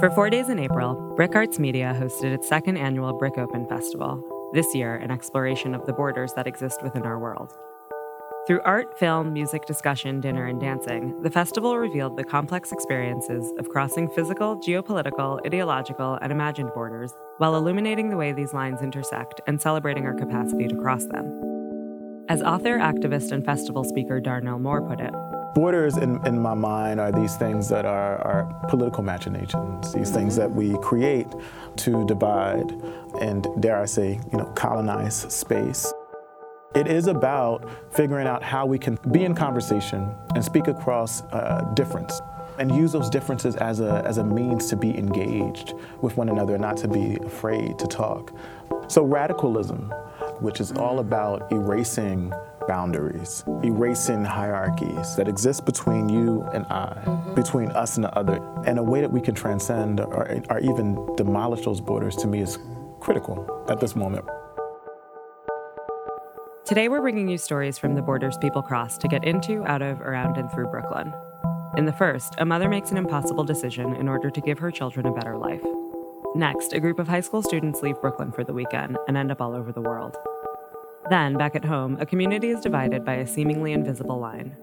For four days in April, Brick Arts Media hosted its second annual Brick Open Festival, this year an exploration of the borders that exist within our world. Through art, film, music, discussion, dinner, and dancing, the festival revealed the complex experiences of crossing physical, geopolitical, ideological, and imagined borders while illuminating the way these lines intersect and celebrating our capacity to cross them. As author, activist, and festival speaker Darnell Moore put it, Borders in, in my mind are these things that are, are political machinations, these things that we create to divide and, dare I say, you know, colonize space. It is about figuring out how we can be in conversation and speak across uh, difference and use those differences as a, as a means to be engaged with one another, not to be afraid to talk. So, radicalism, which is all about erasing boundaries, erasing hierarchies that exist between you and I, between us and the other. And a way that we can transcend or, or even demolish those borders to me is critical at this moment. Today, we're bringing you stories from the borders people cross to get into, out of, around, and through Brooklyn. In the first, a mother makes an impossible decision in order to give her children a better life. Next, a group of high school students leave Brooklyn for the weekend and end up all over the world. Then, back at home, a community is divided by a seemingly invisible line.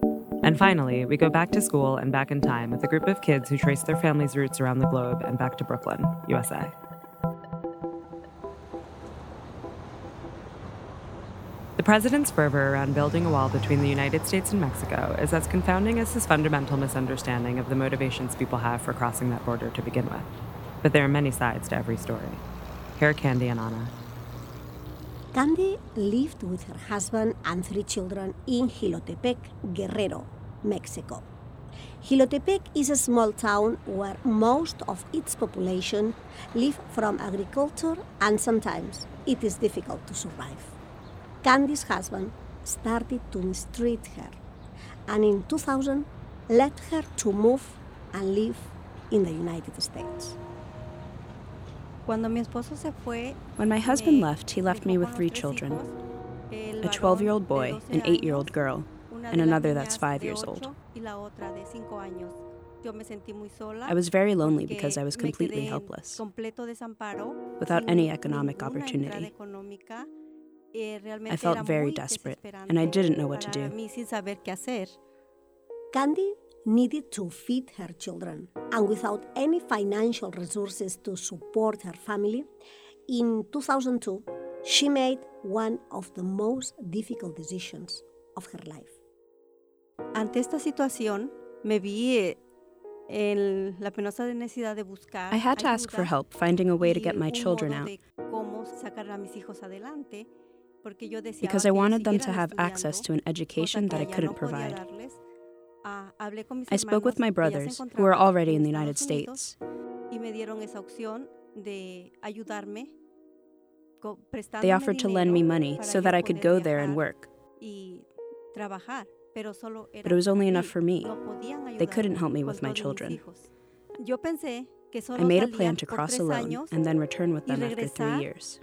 And finally, we go back to school and back in time with a group of kids who trace their family's roots around the globe and back to Brooklyn, USA. The president's fervor around building a wall between the United States and Mexico is as confounding as his fundamental misunderstanding of the motivations people have for crossing that border to begin with. But there are many sides to every story. Here are Candy and Anna. Candy lived with her husband and three children in Jilotepec, Guerrero, Mexico. Jilotepec is a small town where most of its population live from agriculture and sometimes it is difficult to survive. Candy's husband started to mistreat her and in 2000 led her to move and live in the United States. When my husband left, he left me with three children a 12 year old boy, an 8 year old girl, and another that's 5 years old. I was very lonely because I was completely helpless, without any economic opportunity. I felt very desperate, and I didn't know what to do. Candy needed to feed her children, and without any financial resources to support her family, in 2002, she made one of the most difficult decisions of her life. Ante esta situación, me vi eh, en la penosa necesidad de buscar I had to ask for help finding a way to get my children out. Because I wanted them to have access to an education that I couldn't provide. I spoke with my brothers, who are already in the United States. They offered to lend me money so that I could go there and work. But it was only enough for me. They couldn't help me with my children. I made a plan to cross alone and then return with them after three years.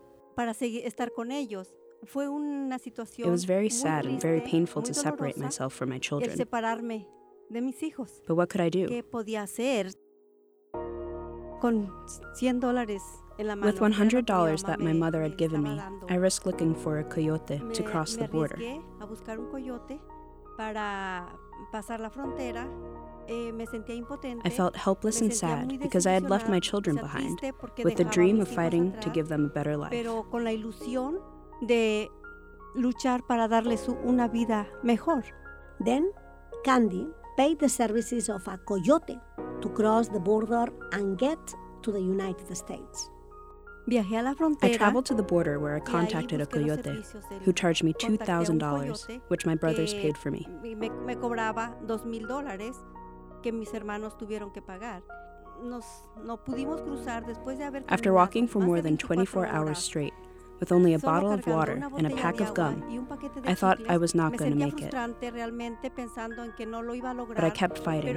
It was very sad and very painful to separate myself from my children. But what could I do? With $100 that my mother had given me, I risked looking for a coyote to cross the border. Eh, I felt helpless and sad because I had left my children behind, with the dream of fighting to give them a better life de luchar para darles una vida mejor. Then, Candy paid the services of a coyote to cross the border and get to the United States. Viajé a la frontera. I traveled to the border where I contacted a coyote who charged me $2,000, which my brothers paid for me. Me, me cobraba $2,000 que mis hermanos tuvieron que pagar. Nos, no pudimos cruzar después de haber After walking for more than 24 hours straight, with only a bottle of water and a pack of gum, I thought I was not going to make it. But I kept fighting.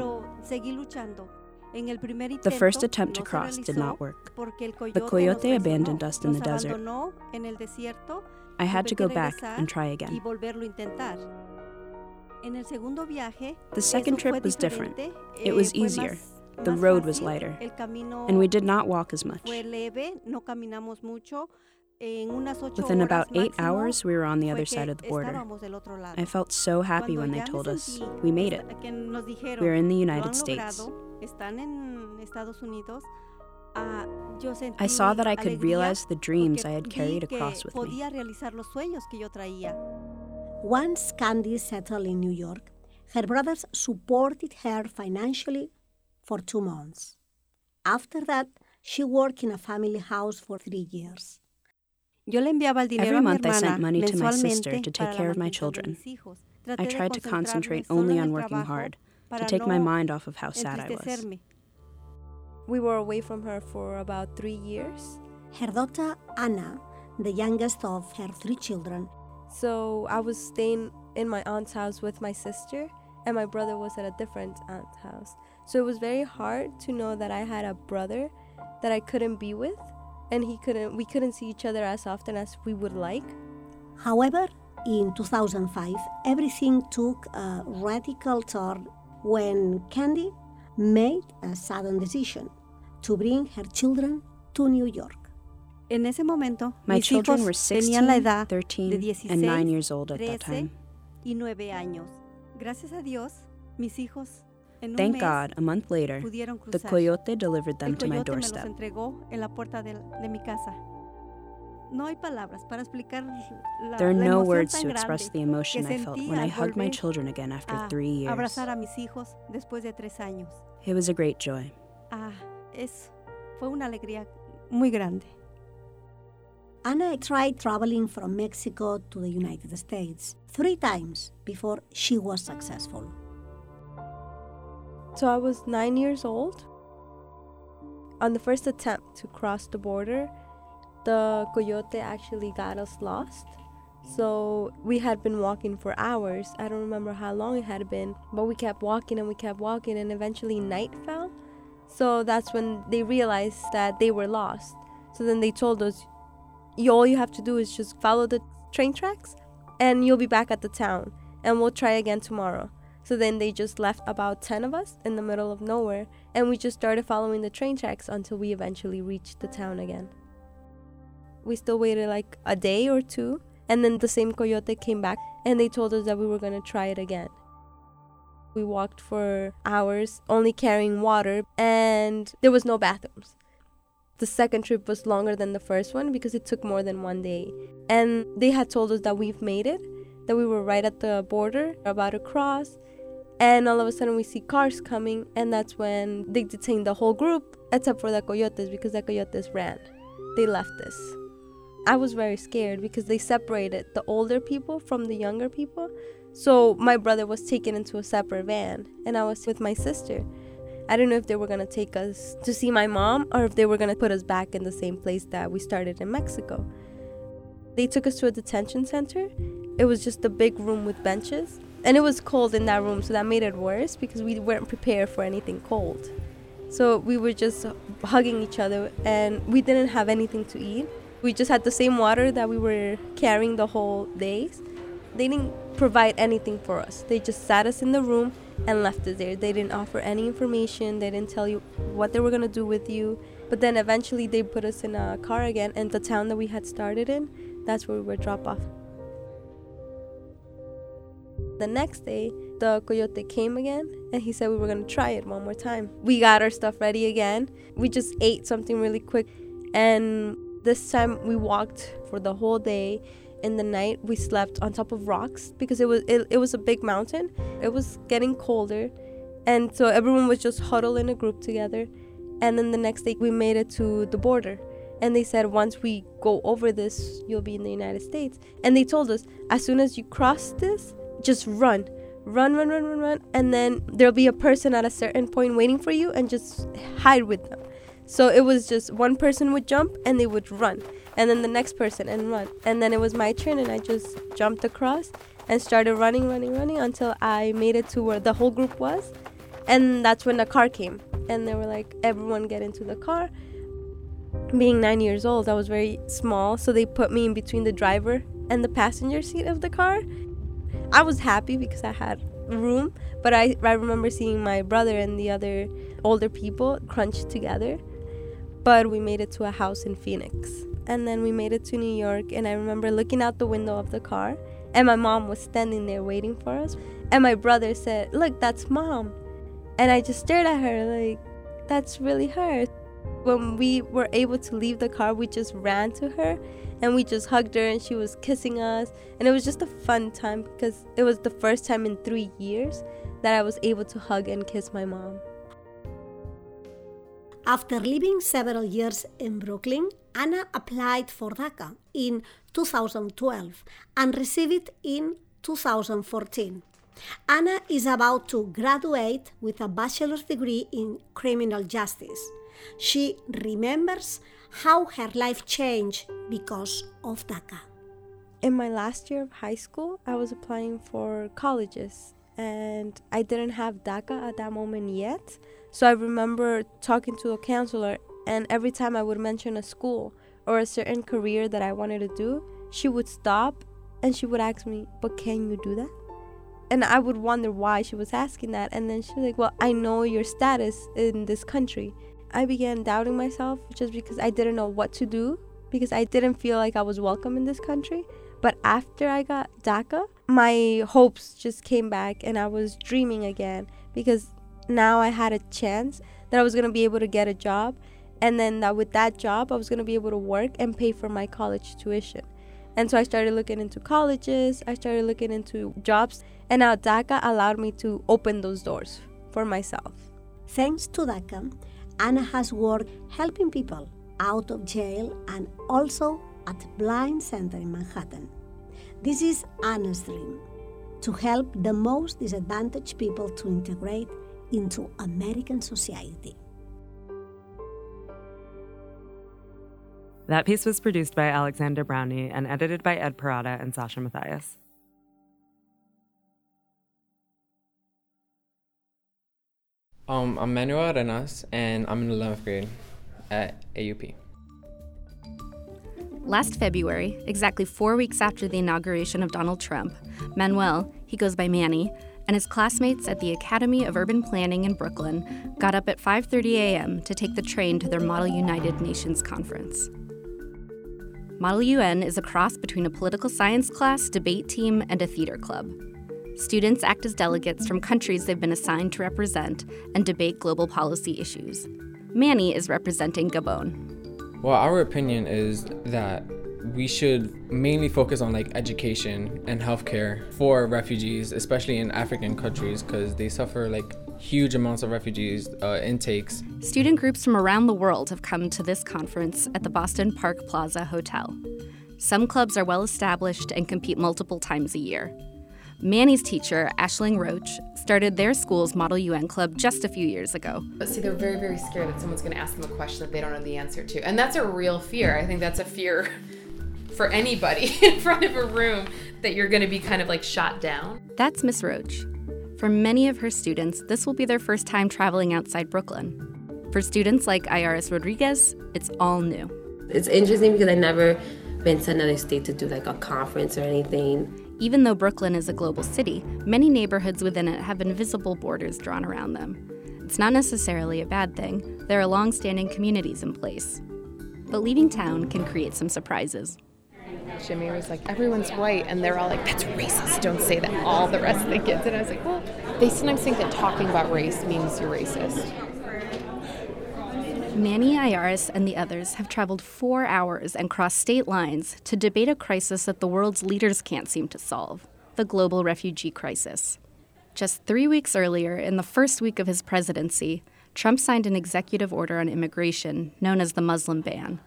The first attempt to cross did not work. The coyote abandoned us in the desert. I had to go back and try again. The second trip was different. It was easier The road was lighter, and we did not walk as much. Within about eight hours, we were on the other side of the border. I felt so happy when they told us we made it. We are in the United States. I saw that I could realize the dreams I had carried across with me. Once Candy settled in New York, her brothers supported her financially for two months. After that, she worked in a family house for three years. Every month I sent money to my sister to take care of my children. I tried to concentrate only on working hard, to take my mind off of how sad I was. We were away from her for about three years. Her daughter, Anna, the youngest of her three children. So I was staying in my aunt's house with my sister, and my brother was at a different aunt's house. So it was very hard to know that I had a brother that I couldn't be with and he couldn't we couldn't see each other as often as we would like. However, in 2005, everything took a radical turn when Candy made a sudden decision to bring her children to New York. En ese momento, my children were 16, 13, and 9 years old at that time. Y 9 años. Gracias a Dios, mis hijos Thank God, a month later, the coyote delivered them to my doorstep. There are no words to express the emotion I felt when I hugged my children again after three years. It was a great joy. Ah, Anna tried traveling from Mexico to the United States three times before she was successful. So I was nine years old. On the first attempt to cross the border, the coyote actually got us lost. So we had been walking for hours. I don't remember how long it had been, but we kept walking and we kept walking, and eventually night fell. So that's when they realized that they were lost. So then they told us, all you have to do is just follow the train tracks, and you'll be back at the town, and we'll try again tomorrow. So then they just left about 10 of us in the middle of nowhere, and we just started following the train tracks until we eventually reached the town again. We still waited like a day or two, and then the same coyote came back and they told us that we were gonna try it again. We walked for hours, only carrying water, and there was no bathrooms. The second trip was longer than the first one because it took more than one day. And they had told us that we've made it, that we were right at the border, about to cross, and all of a sudden, we see cars coming, and that's when they detained the whole group except for the coyotes because the coyotes ran. They left us. I was very scared because they separated the older people from the younger people. So my brother was taken into a separate van, and I was with my sister. I don't know if they were gonna take us to see my mom or if they were gonna put us back in the same place that we started in Mexico. They took us to a detention center. It was just a big room with benches and it was cold in that room, so that made it worse because we weren't prepared for anything cold. So we were just hugging each other, and we didn't have anything to eat. We just had the same water that we were carrying the whole days. They didn't provide anything for us. They just sat us in the room and left us there. They didn't offer any information. They didn't tell you what they were gonna do with you. But then eventually they put us in a car again, and the town that we had started in, that's where we were dropped off. The next day, the coyote came again and he said we were gonna try it one more time. We got our stuff ready again. We just ate something really quick and this time we walked for the whole day. In the night we slept on top of rocks because it was it, it was a big mountain. It was getting colder and so everyone was just huddled in a group together. And then the next day we made it to the border and they said once we go over this you'll be in the united states and they told us as soon as you cross this just run run run run run run and then there'll be a person at a certain point waiting for you and just hide with them. So it was just one person would jump and they would run and then the next person and run and then it was my turn and i just jumped across and started running running running until i made it to where the whole group was and that's when the car came and they were like everyone get into the car. Being nine years old i was very small so they put me in between the driver and the passenger seat of the car I was happy because I had room, but I, I remember seeing my brother and the other older people crunched together. But we made it to a house in Phoenix. And then we made it to New York, and I remember looking out the window of the car, and my mom was standing there waiting for us. And my brother said, Look, that's mom. And I just stared at her, like, that's really her. When we were able to leave the car, we just ran to her and we just hugged her and she was kissing us. And it was just a fun time because it was the first time in three years that I was able to hug and kiss my mom. After living several years in Brooklyn, Anna applied for DACA in 2012 and received it in 2014. Anna is about to graduate with a bachelor's degree in criminal justice. She remembers how her life changed because of DACA. In my last year of high school, I was applying for colleges and I didn't have DACA at that moment yet. So I remember talking to a counselor, and every time I would mention a school or a certain career that I wanted to do, she would stop and she would ask me, But can you do that? And I would wonder why she was asking that. And then she was like, Well, I know your status in this country. I began doubting myself just because I didn't know what to do because I didn't feel like I was welcome in this country. But after I got DACA, my hopes just came back and I was dreaming again because now I had a chance that I was going to be able to get a job and then that with that job I was going to be able to work and pay for my college tuition. And so I started looking into colleges, I started looking into jobs, and now DACA allowed me to open those doors for myself. Thanks to DACA, Anna has worked helping people out of jail and also at Blind Center in Manhattan. This is Anna's dream to help the most disadvantaged people to integrate into American society. That piece was produced by Alexander Brownie and edited by Ed Parada and Sasha Matthias. Um, I'm Manuel Arenas, and I'm in 11th grade at AUP. Last February, exactly four weeks after the inauguration of Donald Trump, Manuel, he goes by Manny, and his classmates at the Academy of Urban Planning in Brooklyn got up at 5:30 a.m. to take the train to their Model United Nations conference. Model UN is a cross between a political science class, debate team, and a theater club. Students act as delegates from countries they've been assigned to represent and debate global policy issues. Manny is representing Gabon. Well, our opinion is that we should mainly focus on like education and healthcare for refugees, especially in African countries, because they suffer like huge amounts of refugees uh, intakes. Student groups from around the world have come to this conference at the Boston Park Plaza Hotel. Some clubs are well established and compete multiple times a year. Manny's teacher, Ashling Roach, started their school's Model UN Club just a few years ago. But see, they're very, very scared that someone's going to ask them a question that they don't know the answer to. And that's a real fear. I think that's a fear for anybody in front of a room that you're going to be kind of like shot down. That's Miss Roach. For many of her students, this will be their first time traveling outside Brooklyn. For students like Ayaris Rodriguez, it's all new. It's interesting because I've never been to another state to do like a conference or anything. Even though Brooklyn is a global city, many neighborhoods within it have invisible borders drawn around them. It's not necessarily a bad thing, there are long standing communities in place. But leaving town can create some surprises. Jimmy was like, everyone's white, and they're all like, that's racist, don't say that. All the rest of the kids. And I was like, well, they sometimes think that talking about race means you're racist. Manny Ayaris and the others have traveled four hours and crossed state lines to debate a crisis that the world's leaders can't seem to solve the global refugee crisis. Just three weeks earlier, in the first week of his presidency, Trump signed an executive order on immigration known as the Muslim ban.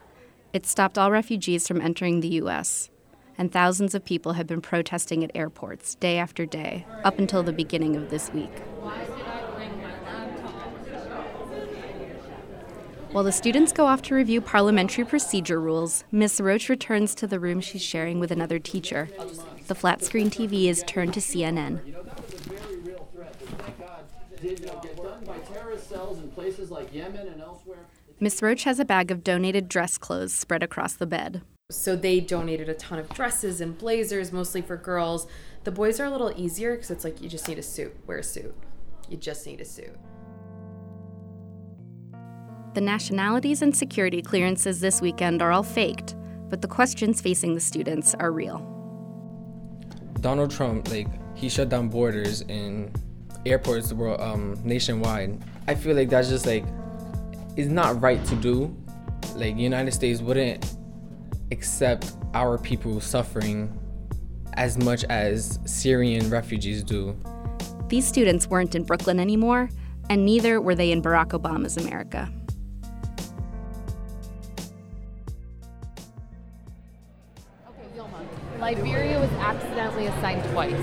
It stopped all refugees from entering the U.S., and thousands of people have been protesting at airports day after day up until the beginning of this week. While the students go off to review parliamentary procedure rules, Miss Roach returns to the room she's sharing with another teacher. The flat screen TV is turned to CNN. Miss Roach has a bag of donated dress clothes spread across the bed. So they donated a ton of dresses and blazers, mostly for girls. The boys are a little easier because it's like you just need a suit, wear a suit. You just need a suit. The nationalities and security clearances this weekend are all faked, but the questions facing the students are real. Donald Trump, like, he shut down borders in airports um, nationwide. I feel like that's just like, it's not right to do. Like, the United States wouldn't accept our people suffering as much as Syrian refugees do. These students weren't in Brooklyn anymore, and neither were they in Barack Obama's America. Liberia was accidentally assigned twice.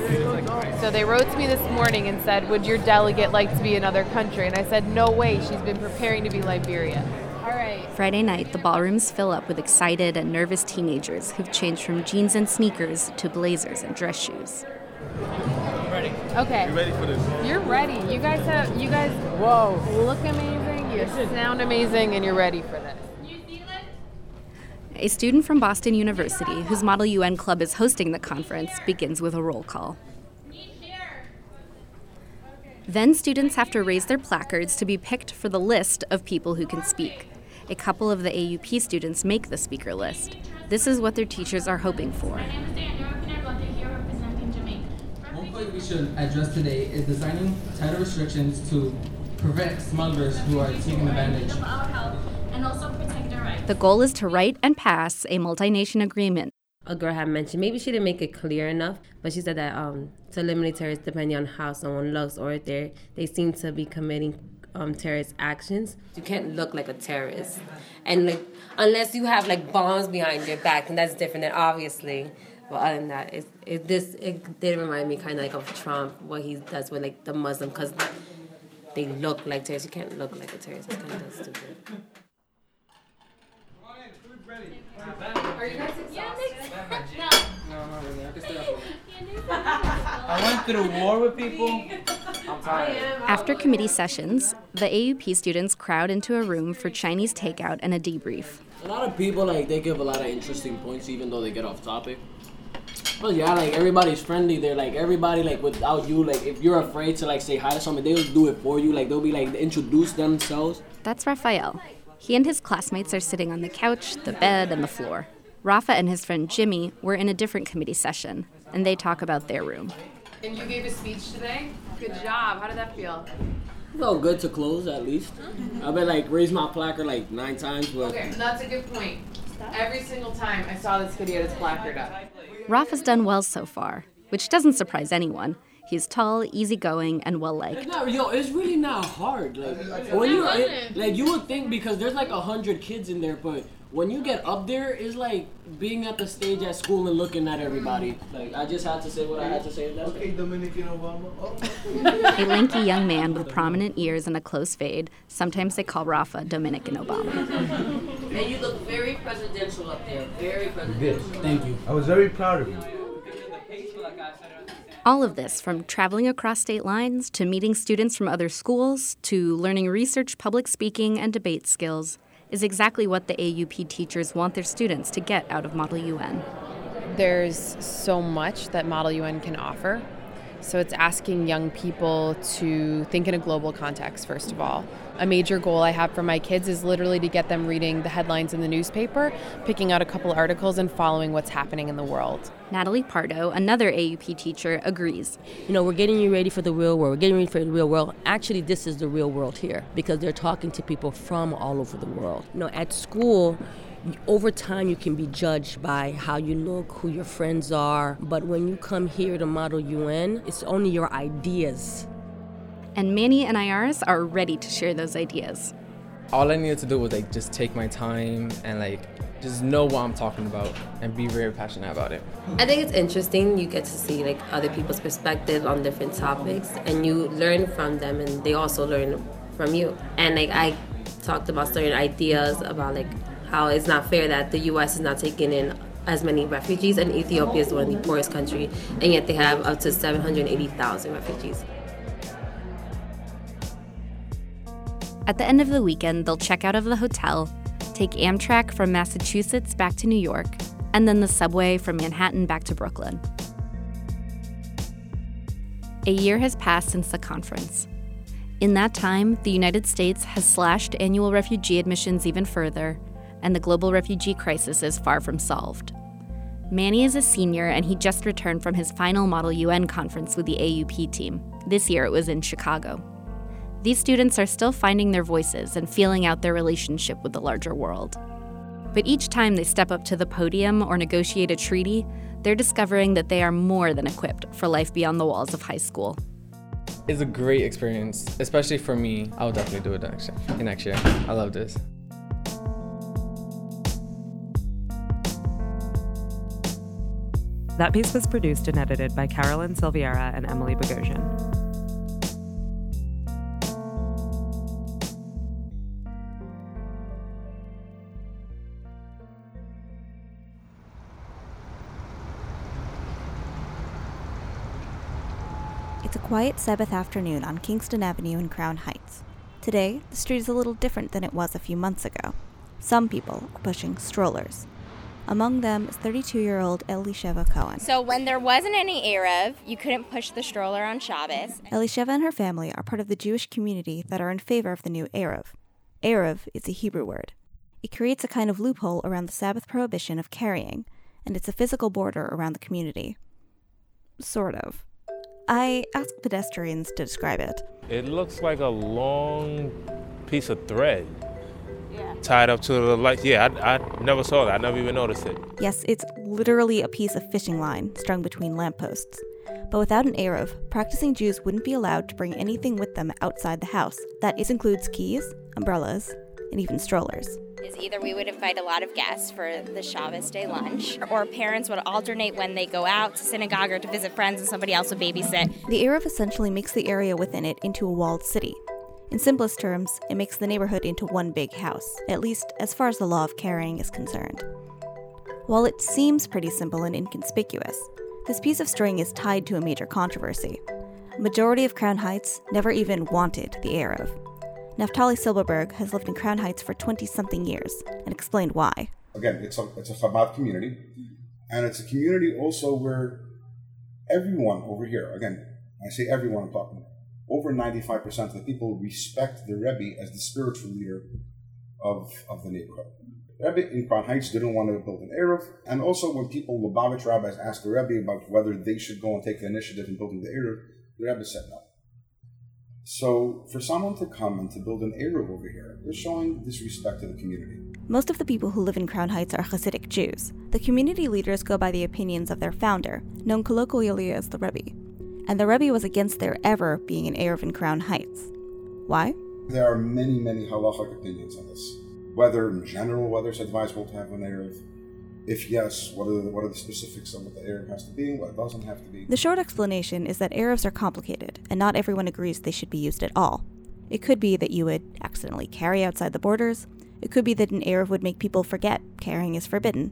So they wrote to me this morning and said, Would your delegate like to be another country? And I said, No way, she's been preparing to be Liberia. All right. Friday night, the ballrooms fill up with excited and nervous teenagers who've changed from jeans and sneakers to blazers and dress shoes. I'm ready. Okay. You ready for this? You're ready. You guys have you guys whoa, look amazing, you sound amazing, and you're ready for this. A student from Boston University, whose Model UN club is hosting the conference, begins with a roll call. Then students have to raise their placards to be picked for the list of people who can speak. A couple of the AUP students make the speaker list. This is what their teachers are hoping for. One point we should address today is designing tighter restrictions to prevent smugglers who are taking advantage of our health and also protect our rights. The goal is to write and pass a multi-nation agreement. A girl had mentioned maybe she didn't make it clear enough, but she said that um, to eliminate terrorists, depending on how someone looks or if they they seem to be committing um, terrorist actions. You can't look like a terrorist, and like unless you have like bombs behind your back, and that's different. Than obviously, but other than that, it, it this it did remind me kind of like of Trump, what he does with like the Muslim, because they look like terrorists. You can't look like a terrorist. It's kind of stupid. Are you guys exhausted? no. No, no, really. I can stay up. I went through war with people. I'm tired. After committee sessions, the AUP students crowd into a room for Chinese takeout and a debrief. A lot of people like they give a lot of interesting points even though they get off topic. But yeah, like everybody's friendly. They're like everybody like without you, like if you're afraid to like say hi to someone, they'll do it for you. Like they'll be like introduce themselves. That's Raphael. He and his classmates are sitting on the couch, the bed, and the floor. Rafa and his friend Jimmy were in a different committee session, and they talk about their room. And you gave a speech today? Good job. How did that feel? felt good to close at least. I've been like raised my placard like nine times, but Okay, that's a good point. Every single time I saw this kid video, it's placard up. Rafa's done well so far, which doesn't surprise anyone. He's tall, easygoing, and well liked. not, yo, it's really not hard. Like when you, it, like you would think because there's like a hundred kids in there, but when you get up there, it's like being at the stage at school and looking at everybody. Like I just had to say what I had to say. That's Okay. Dominican Obama. Oh. A lanky young man with prominent ears and a close fade. Sometimes they call Rafa Dominican Obama. And you look very presidential up there. Very presidential. Thank you. I was very proud of you. All of this, from traveling across state lines to meeting students from other schools to learning research, public speaking, and debate skills, is exactly what the AUP teachers want their students to get out of Model UN. There's so much that Model UN can offer. So it's asking young people to think in a global context, first of all. A major goal I have for my kids is literally to get them reading the headlines in the newspaper, picking out a couple articles, and following what's happening in the world. Natalie Pardo, another AUP teacher, agrees. You know, we're getting you ready for the real world. We're getting you ready for the real world. Actually, this is the real world here because they're talking to people from all over the world. You know, at school, over time you can be judged by how you look, who your friends are. But when you come here to Model UN, it's only your ideas. And Manny and Ayaris are ready to share those ideas. All I needed to do was like just take my time and like just know what I'm talking about and be very passionate about it. I think it's interesting. You get to see like other people's perspective on different topics, and you learn from them, and they also learn from you. And like I talked about certain ideas about like how it's not fair that the U.S. is not taking in as many refugees, and Ethiopia is one of the poorest country, and yet they have up to 780,000 refugees. At the end of the weekend, they'll check out of the hotel, take Amtrak from Massachusetts back to New York, and then the subway from Manhattan back to Brooklyn. A year has passed since the conference. In that time, the United States has slashed annual refugee admissions even further, and the global refugee crisis is far from solved. Manny is a senior and he just returned from his final Model UN conference with the AUP team. This year it was in Chicago. These students are still finding their voices and feeling out their relationship with the larger world. But each time they step up to the podium or negotiate a treaty, they're discovering that they are more than equipped for life beyond the walls of high school. It's a great experience, especially for me. I'll definitely do it next year. Next year. I love this. That piece was produced and edited by Carolyn Silveira and Emily Bogosian. Quiet Sabbath afternoon on Kingston Avenue in Crown Heights. Today, the street is a little different than it was a few months ago. Some people are pushing strollers. Among them is 32 year old Elisheva Cohen. So, when there wasn't any Eruv, you couldn't push the stroller on Shabbos. Elisheva and her family are part of the Jewish community that are in favor of the new Eruv. Eruv is a Hebrew word. It creates a kind of loophole around the Sabbath prohibition of carrying, and it's a physical border around the community. Sort of. I asked pedestrians to describe it. It looks like a long piece of thread tied up to the light. Yeah, I, I never saw that. I never even noticed it. Yes, it's literally a piece of fishing line strung between lampposts. But without an Eruv, practicing Jews wouldn't be allowed to bring anything with them outside the house. That is includes keys, umbrellas, and even strollers. Is either we would invite a lot of guests for the Shabbos day lunch, or parents would alternate when they go out to synagogue or to visit friends and somebody else would babysit. The Eruv essentially makes the area within it into a walled city. In simplest terms, it makes the neighborhood into one big house, at least as far as the law of carrying is concerned. While it seems pretty simple and inconspicuous, this piece of string is tied to a major controversy. Majority of Crown Heights never even wanted the Eruv. Naftali Silberberg has lived in Crown Heights for 20 something years and explained why. Again, it's a, it's a Chabad community, and it's a community also where everyone over here, again, I say everyone I'm talking over 95% of the people respect the Rebbe as the spiritual leader of, of the neighborhood. The Rebbe in Crown Heights didn't want to build an Eruv, and also when people, Lubavitch rabbis, asked the Rebbe about whether they should go and take the initiative in building the Eruv, the Rebbe said no. So for someone to come and to build an Eruv over here is showing disrespect to the community. Most of the people who live in Crown Heights are Hasidic Jews. The community leaders go by the opinions of their founder, known colloquially as the Rebbe and the Rebbe was against there ever being an Eruv in Crown Heights. Why? There are many, many halachic opinions on this. Whether in general, whether it's advisable to have an Eruv. If yes, what are, the, what are the specifics of what the Eruv has to be, what it doesn't have to be? The short explanation is that Eruvs are complicated, and not everyone agrees they should be used at all. It could be that you would accidentally carry outside the borders. It could be that an Eruv would make people forget carrying is forbidden.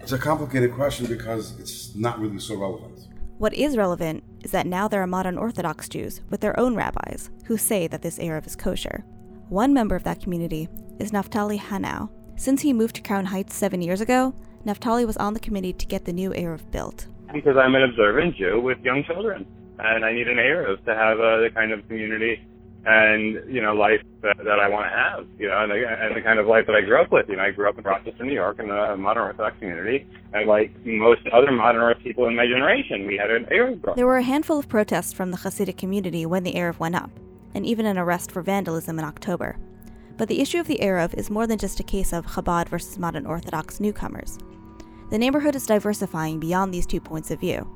It's a complicated question because it's not really so relevant. What is relevant is that now there are modern Orthodox Jews with their own rabbis who say that this Eruv is kosher. One member of that community is Naftali Hanau. Since he moved to Crown Heights seven years ago, Naftali was on the committee to get the new Eruv built. Because I'm an observant Jew with young children, and I need an Eruv to have uh, the kind of community and you know life that, that I want to have, you know, and the, and the kind of life that I grew up with. You know, I grew up in Rochester, New York, in a modern Orthodox community, and like most other modern Orthodox people in my generation, we had an Eruv. There were a handful of protests from the Hasidic community when the Eruv went up, and even an arrest for vandalism in October. But the issue of the Eruv is more than just a case of Chabad versus modern Orthodox newcomers. The neighborhood is diversifying beyond these two points of view.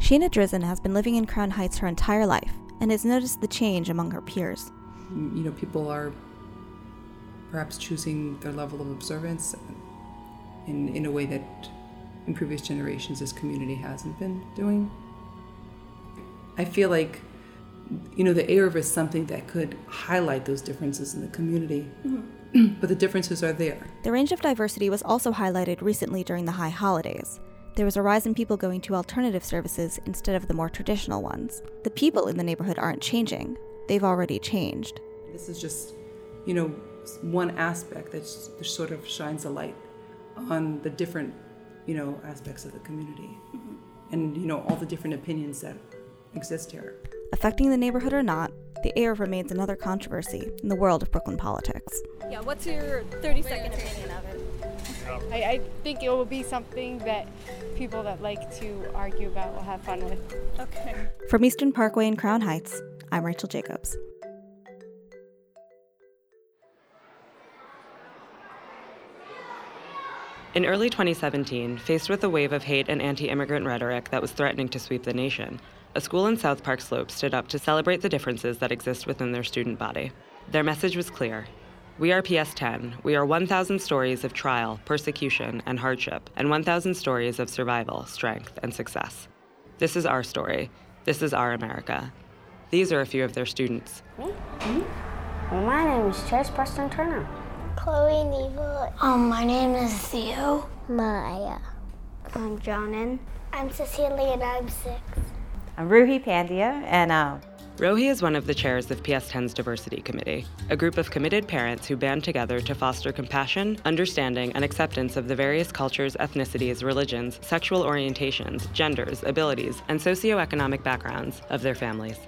Sheena Drizin has been living in Crown Heights her entire life and has noticed the change among her peers. You know, people are perhaps choosing their level of observance in, in a way that in previous generations this community hasn't been doing. I feel like, you know, the Eruv is something that could highlight those differences in the community. Mm-hmm. but the differences are there. The range of diversity was also highlighted recently during the high holidays there was a rise in people going to alternative services instead of the more traditional ones. The people in the neighborhood aren't changing, they've already changed. This is just, you know, one aspect that sort of shines a light on the different, you know, aspects of the community. Mm-hmm. And, you know, all the different opinions that exist here. Affecting the neighborhood or not, the Eruv remains another controversy in the world of Brooklyn politics. Yeah, what's your 30 second opinion of it? I, I think it will be something that people that like to argue about will have fun with. Okay. From Eastern Parkway in Crown Heights, I'm Rachel Jacobs. In early 2017, faced with a wave of hate and anti immigrant rhetoric that was threatening to sweep the nation, a school in South Park Slope stood up to celebrate the differences that exist within their student body. Their message was clear We are PS 10. We are 1,000 stories of trial, persecution, and hardship, and 1,000 stories of survival, strength, and success. This is our story. This is our America. These are a few of their students. Mm-hmm. My name is Chase Preston Turner. Chloe Nebel. Um, my name is Theo. Maya. I'm Jonan. I'm Cecilia and I'm six. I'm Ruhi Pandya and um, Ruhi is one of the chairs of PS10's Diversity Committee, a group of committed parents who band together to foster compassion, understanding, and acceptance of the various cultures, ethnicities, religions, sexual orientations, genders, abilities, and socioeconomic backgrounds of their families.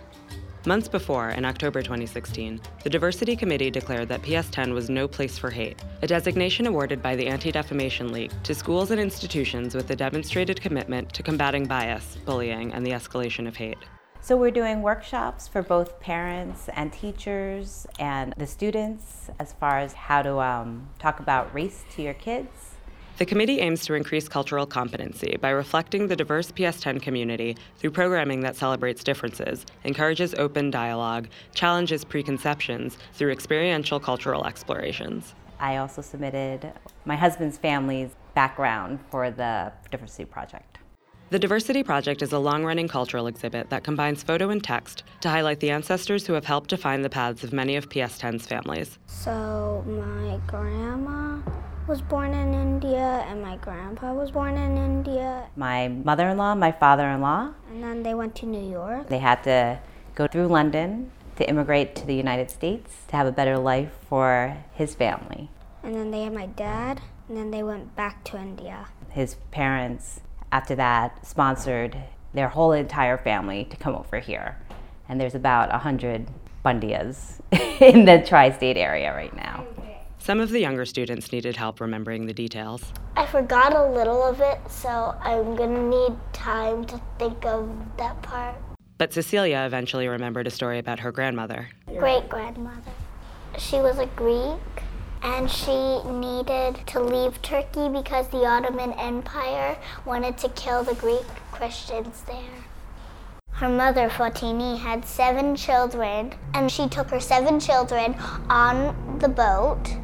Months before, in October 2016, the Diversity Committee declared that PS10 was no place for hate, a designation awarded by the Anti Defamation League to schools and institutions with a demonstrated commitment to combating bias, bullying, and the escalation of hate. So, we're doing workshops for both parents and teachers and the students as far as how to um, talk about race to your kids the committee aims to increase cultural competency by reflecting the diverse PS10 community through programming that celebrates differences, encourages open dialogue, challenges preconceptions through experiential cultural explorations. I also submitted my husband's family's background for the Diversity Project. The Diversity Project is a long running cultural exhibit that combines photo and text to highlight the ancestors who have helped define the paths of many of PS10's families. So, my grandma was born in India and my grandpa was born in India. My mother in law, my father in law. And then they went to New York. They had to go through London to immigrate to the United States to have a better life for his family. And then they had my dad, and then they went back to India. His parents, after that, sponsored their whole entire family to come over here. And there's about 100 Pandyas in the tri state area right now. Some of the younger students needed help remembering the details. I forgot a little of it, so I'm gonna need time to think of that part. But Cecilia eventually remembered a story about her grandmother. Great grandmother. She was a Greek and she needed to leave Turkey because the Ottoman Empire wanted to kill the Greek Christians there. Her mother, Fatini, had seven children, and she took her seven children on the boat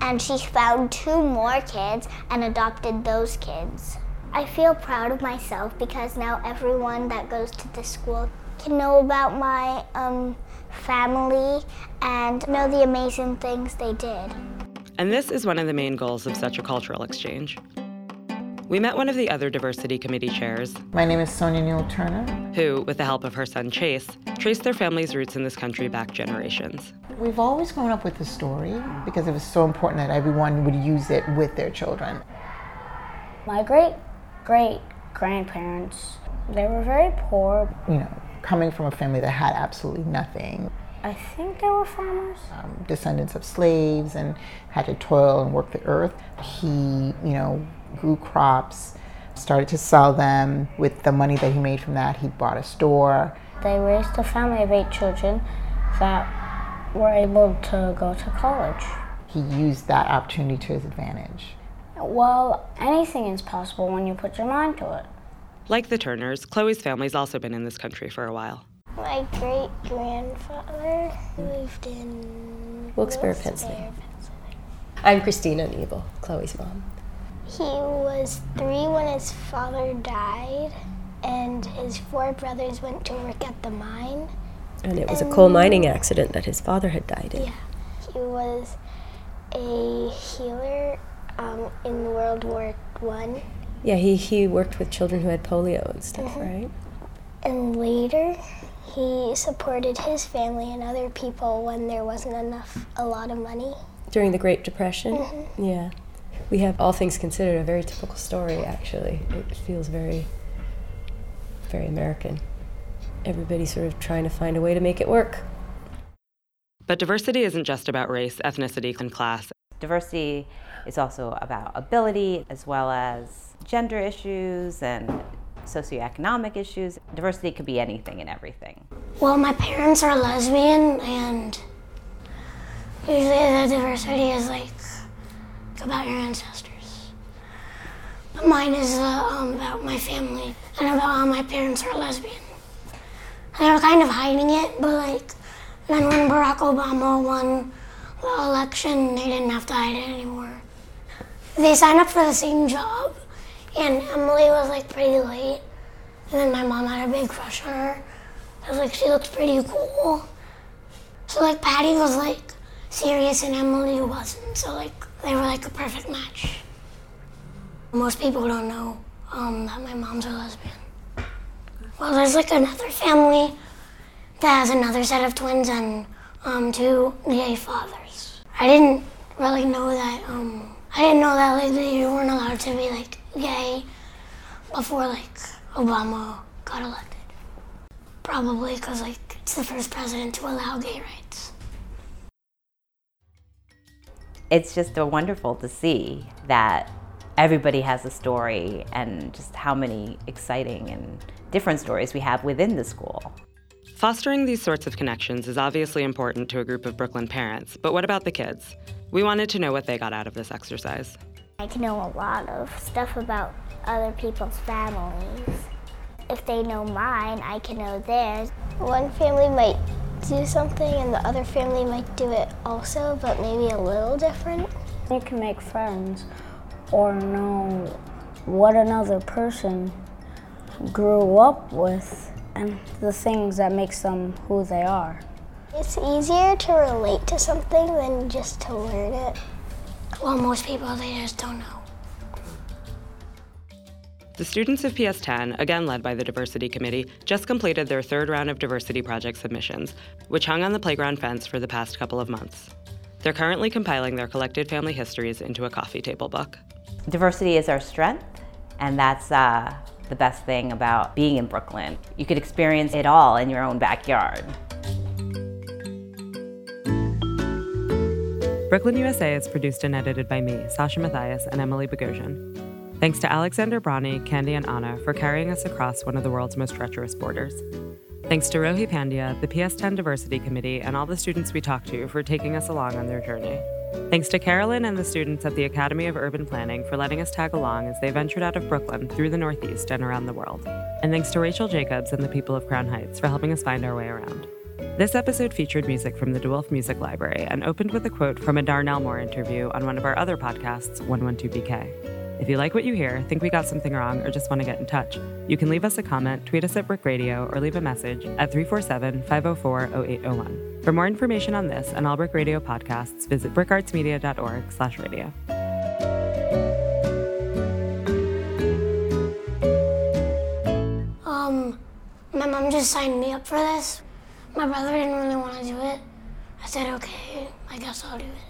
and she found two more kids and adopted those kids. I feel proud of myself because now everyone that goes to this school can know about my um, family and know the amazing things they did. And this is one of the main goals of such a cultural exchange. We met one of the other diversity committee chairs. My name is Sonia Neal Turner. Who, with the help of her son Chase, traced their family's roots in this country back generations. We've always grown up with the story because it was so important that everyone would use it with their children. My great great grandparents, they were very poor. You know, coming from a family that had absolutely nothing. I think they were farmers. Um, descendants of slaves and had to toil and work the earth. He, you know, grew crops, started to sell them. With the money that he made from that, he bought a store. They raised a family of eight children that were able to go to college. He used that opportunity to his advantage. Well, anything is possible when you put your mind to it. Like the Turners, Chloe's family's also been in this country for a while. My great grandfather lived in Wilkes-Barre, Pennsylvania. I'm Christina Nebel, Chloe's mom. He was three when his father died, and his four brothers went to work at the mine. And it was and a coal mining accident that his father had died in. Yeah. He was a healer um, in World War One. Yeah, he, he worked with children who had polio and stuff, mm-hmm. right? And later, he supported his family and other people when there wasn't enough, a lot of money. During the Great Depression? Mm-hmm. Yeah we have all things considered a very typical story actually it feels very very american everybody's sort of trying to find a way to make it work. But diversity isn't just about race, ethnicity, and class. Diversity is also about ability as well as gender issues and socioeconomic issues. Diversity could be anything and everything. Well, my parents are lesbian, and usually the diversity is like about your ancestors. But mine is uh, um, about my family and about how my parents are lesbian. And they were kind of hiding it, but like then when Barack Obama won the election, they didn't have to hide it anymore. They signed up for the same job, and Emily was like pretty late. And then my mom had a big crush on her. I was like, she looks pretty cool. So like Patty was like serious and Emily wasn't. So like they were like a perfect match. Most people don't know um, that my mom's a lesbian. Well, there's like another family that has another set of twins and um, two gay fathers. I didn't really know that. Um, I didn't know that like they weren't allowed to be like gay before like Obama got elected. Probably because like it's the first president to allow gay rights. It's just so wonderful to see that everybody has a story and just how many exciting and different stories we have within the school. Fostering these sorts of connections is obviously important to a group of Brooklyn parents, but what about the kids? We wanted to know what they got out of this exercise. I can know a lot of stuff about other people's families. If they know mine, I can know theirs. One family might do something and the other family might do it also, but maybe a little different. You can make friends or know what another person grew up with and the things that makes them who they are. It's easier to relate to something than just to learn it. Well, most people, they just don't know. The students of PS10, again led by the Diversity Committee, just completed their third round of diversity project submissions, which hung on the playground fence for the past couple of months. They're currently compiling their collected family histories into a coffee table book. Diversity is our strength, and that's uh, the best thing about being in Brooklyn. You could experience it all in your own backyard. Brooklyn USA is produced and edited by me, Sasha Mathias, and Emily Bogosian. Thanks to Alexander Brani, Candy, and Anna for carrying us across one of the world's most treacherous borders. Thanks to Ruhi Pandya, the PS10 Diversity Committee, and all the students we talked to for taking us along on their journey. Thanks to Carolyn and the students at the Academy of Urban Planning for letting us tag along as they ventured out of Brooklyn through the Northeast and around the world. And thanks to Rachel Jacobs and the people of Crown Heights for helping us find our way around. This episode featured music from the De Wolfe Music Library and opened with a quote from a Darnell Moore interview on one of our other podcasts, 112BK. If you like what you hear, think we got something wrong, or just want to get in touch, you can leave us a comment, tweet us at BRIC Radio, or leave a message at 347 504 0801. For more information on this and all BRIC Radio podcasts, visit bricartsmedia.org slash radio. Um, my mom just signed me up for this. My brother didn't really want to do it. I said, okay, I guess I'll do it.